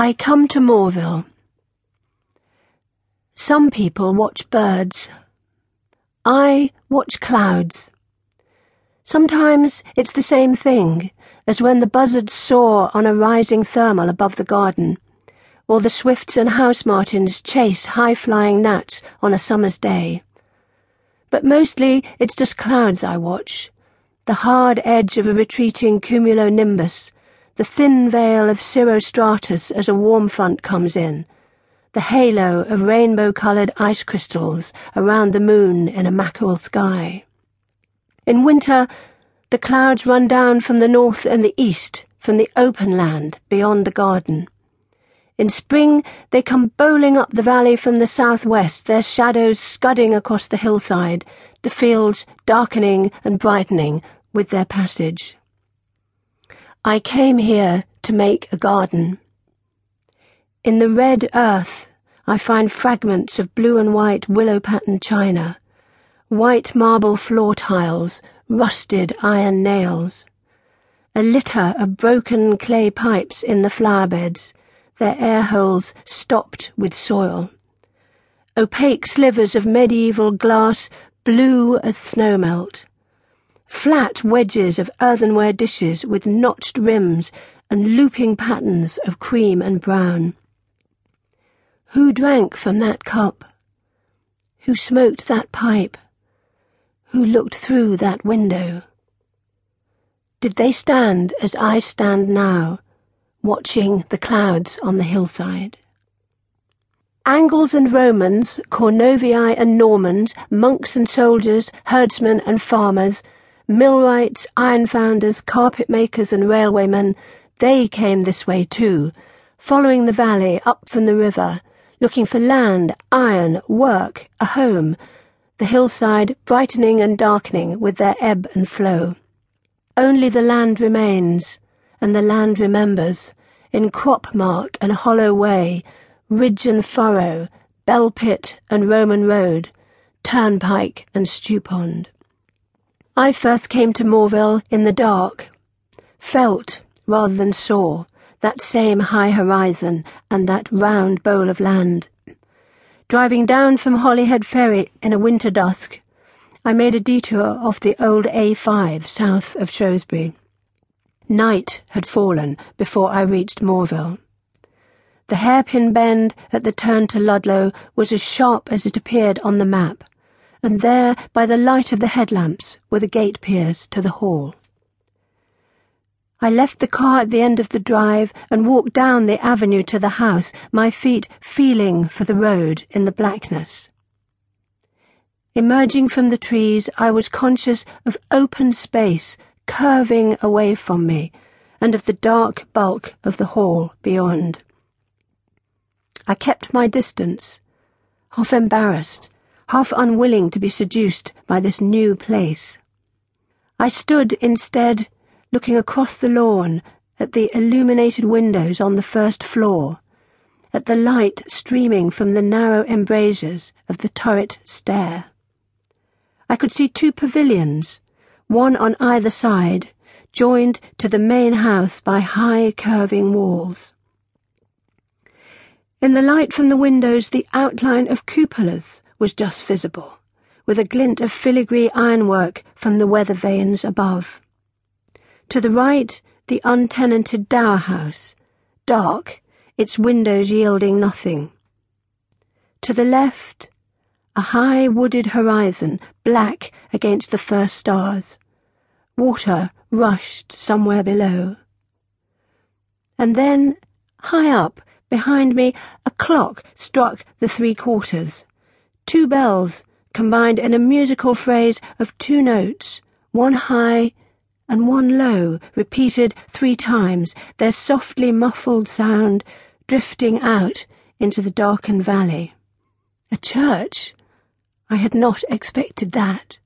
I come to Morville. Some people watch birds. I watch clouds. Sometimes it's the same thing as when the buzzards soar on a rising thermal above the garden, or the swifts and house martins chase high-flying gnats on a summer's day. But mostly it's just clouds I watch, the hard edge of a retreating cumulonimbus, the thin veil of cirrostratus as a warm front comes in, the halo of rainbow-coloured ice crystals around the moon in a mackerel sky. In winter, the clouds run down from the north and the east, from the open land beyond the garden. In spring, they come bowling up the valley from the southwest, their shadows scudding across the hillside, the fields darkening and brightening with their passage. I came here to make a garden. In the red earth, I find fragments of blue and white willow pattern china, white marble floor tiles, rusted iron nails, a litter of broken clay pipes in the flower beds, their air holes stopped with soil, opaque slivers of medieval glass blue as snowmelt flat wedges of earthenware dishes with notched rims and looping patterns of cream and brown. Who drank from that cup? Who smoked that pipe? Who looked through that window? Did they stand as I stand now, watching the clouds on the hillside? Angles and Romans, Cornovii and Normans, monks and soldiers, herdsmen and farmers, millwrights, iron founders, carpet makers, and railwaymen, they came this way too, following the valley up from the river, looking for land, iron, work, a home, the hillside brightening and darkening with their ebb and flow. Only the land remains, and the land remembers, in crop mark and hollow way, ridge and furrow, bell pit and Roman road, turnpike and stew pond. I first came to Morville in the dark, felt rather than saw that same high horizon and that round bowl of land. Driving down from Holyhead Ferry in a winter dusk, I made a detour off the old A5 south of Shrewsbury. Night had fallen before I reached Morville. The hairpin bend at the turn to Ludlow was as sharp as it appeared on the map and there, by the light of the headlamps, were the gate piers to the hall. I left the car at the end of the drive and walked down the avenue to the house, my feet feeling for the road in the blackness. Emerging from the trees, I was conscious of open space curving away from me, and of the dark bulk of the hall beyond. I kept my distance, half embarrassed, half unwilling to be seduced by this new place. I stood instead looking across the lawn at the illuminated windows on the first floor, at the light streaming from the narrow embrasures of the turret stair. I could see two pavilions, one on either side, joined to the main house by high curving walls. In the light from the windows the outline of cupolas was just visible, with a glint of filigree ironwork from the weather vanes above. To the right, the untenanted dower house, dark, its windows yielding nothing. To the left, a high wooded horizon, black against the first stars. Water rushed somewhere below. And then, high up, behind me, a clock struck the three quarters. Two bells combined in a musical phrase of two notes, one high and one low, repeated three times, their softly muffled sound drifting out into the darkened valley. A church? I had not expected that.